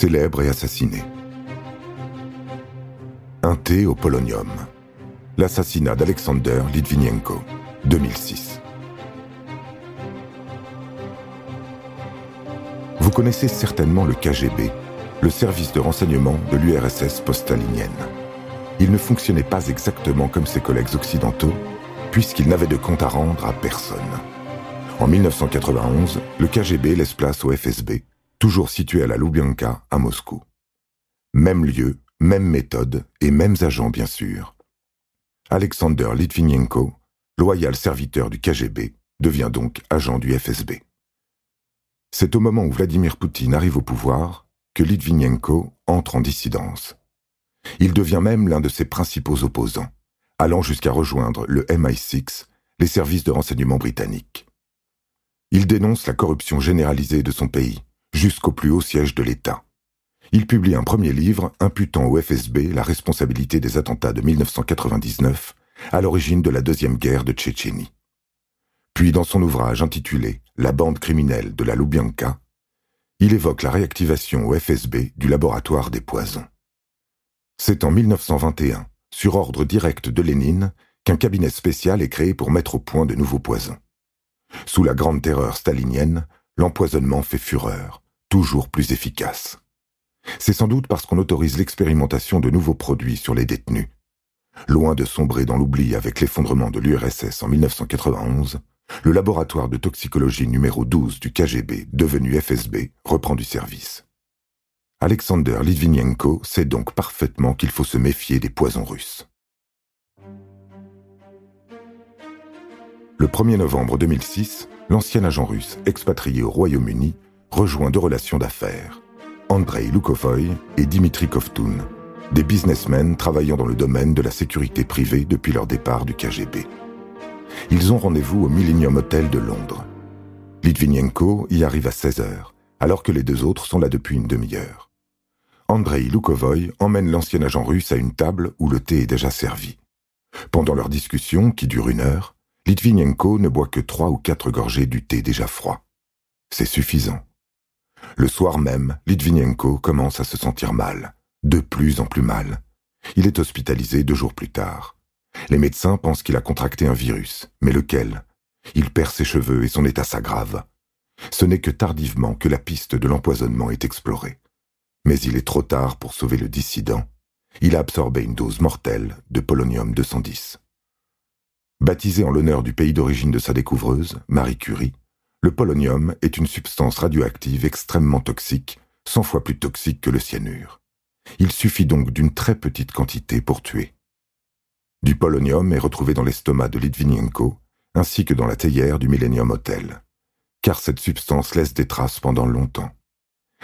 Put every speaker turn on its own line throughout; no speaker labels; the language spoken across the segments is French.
Célèbre et assassiné. Un thé au polonium. L'assassinat d'Alexander Litvinenko, 2006. Vous connaissez certainement le KGB, le service de renseignement de l'URSS post-stalinienne. Il ne fonctionnait pas exactement comme ses collègues occidentaux, puisqu'il n'avait de compte à rendre à personne. En 1991, le KGB laisse place au FSB, toujours situé à la Lubyanka, à Moscou. Même lieu, même méthode et mêmes agents, bien sûr. Alexander Litvinenko, loyal serviteur du KGB, devient donc agent du FSB. C'est au moment où Vladimir Poutine arrive au pouvoir que Litvinenko entre en dissidence. Il devient même l'un de ses principaux opposants, allant jusqu'à rejoindre le MI6, les services de renseignement britanniques. Il dénonce la corruption généralisée de son pays, jusqu'au plus haut siège de l'État. Il publie un premier livre imputant au FSB la responsabilité des attentats de 1999, à l'origine de la deuxième guerre de Tchétchénie. Puis dans son ouvrage intitulé La bande criminelle de la Lubyanka, il évoque la réactivation au FSB du laboratoire des poisons. C'est en 1921, sur ordre direct de Lénine, qu'un cabinet spécial est créé pour mettre au point de nouveaux poisons. Sous la grande terreur stalinienne, l'empoisonnement fait fureur, toujours plus efficace. C'est sans doute parce qu'on autorise l'expérimentation de nouveaux produits sur les détenus. Loin de sombrer dans l'oubli avec l'effondrement de l'URSS en 1991, le laboratoire de toxicologie numéro 12 du KGB, devenu FSB, reprend du service. Alexander Litvinenko sait donc parfaitement qu'il faut se méfier des poisons russes. Le 1er novembre 2006, l'ancien agent russe expatrié au Royaume-Uni rejoint deux relations d'affaires, Andrei Lukovoy et Dimitri Kovtun, des businessmen travaillant dans le domaine de la sécurité privée depuis leur départ du KGB. Ils ont rendez-vous au Millennium Hotel de Londres. Litvinenko y arrive à 16 heures, alors que les deux autres sont là depuis une demi-heure. Andrei Lukovoy emmène l'ancien agent russe à une table où le thé est déjà servi. Pendant leur discussion, qui dure une heure, Litvinenko ne boit que trois ou quatre gorgées du thé déjà froid. C'est suffisant. Le soir même, Litvinenko commence à se sentir mal, de plus en plus mal. Il est hospitalisé deux jours plus tard. Les médecins pensent qu'il a contracté un virus, mais lequel? Il perd ses cheveux et son état s'aggrave. Ce n'est que tardivement que la piste de l'empoisonnement est explorée. Mais il est trop tard pour sauver le dissident. Il a absorbé une dose mortelle de polonium 210. Baptisé en l'honneur du pays d'origine de sa découvreuse, Marie Curie, le polonium est une substance radioactive extrêmement toxique, cent fois plus toxique que le cyanure. Il suffit donc d'une très petite quantité pour tuer. Du polonium est retrouvé dans l'estomac de Litvinenko, ainsi que dans la théière du Millennium Hotel, car cette substance laisse des traces pendant longtemps.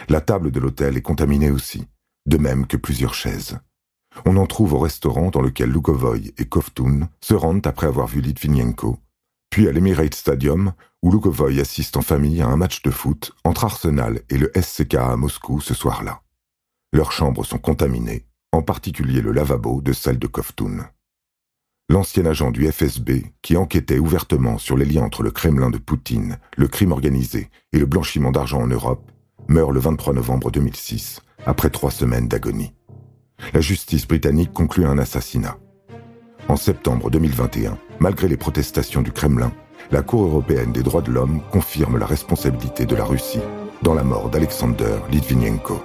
La table de l'hôtel est contaminée aussi, de même que plusieurs chaises. On en trouve au restaurant dans lequel Lukovoy et Kovtun se rendent après avoir vu Litvinenko, puis à l'Emirate Stadium, où Lukovoy assiste en famille à un match de foot entre Arsenal et le SCK à Moscou ce soir-là. Leurs chambres sont contaminées, en particulier le lavabo de celle de Kovtun. L'ancien agent du FSB, qui enquêtait ouvertement sur les liens entre le Kremlin de Poutine, le crime organisé et le blanchiment d'argent en Europe, meurt le 23 novembre 2006, après trois semaines d'agonie. La justice britannique conclut un assassinat. En septembre 2021, malgré les protestations du Kremlin, la Cour européenne des droits de l'homme confirme la responsabilité de la Russie dans la mort d'Alexander Litvinenko.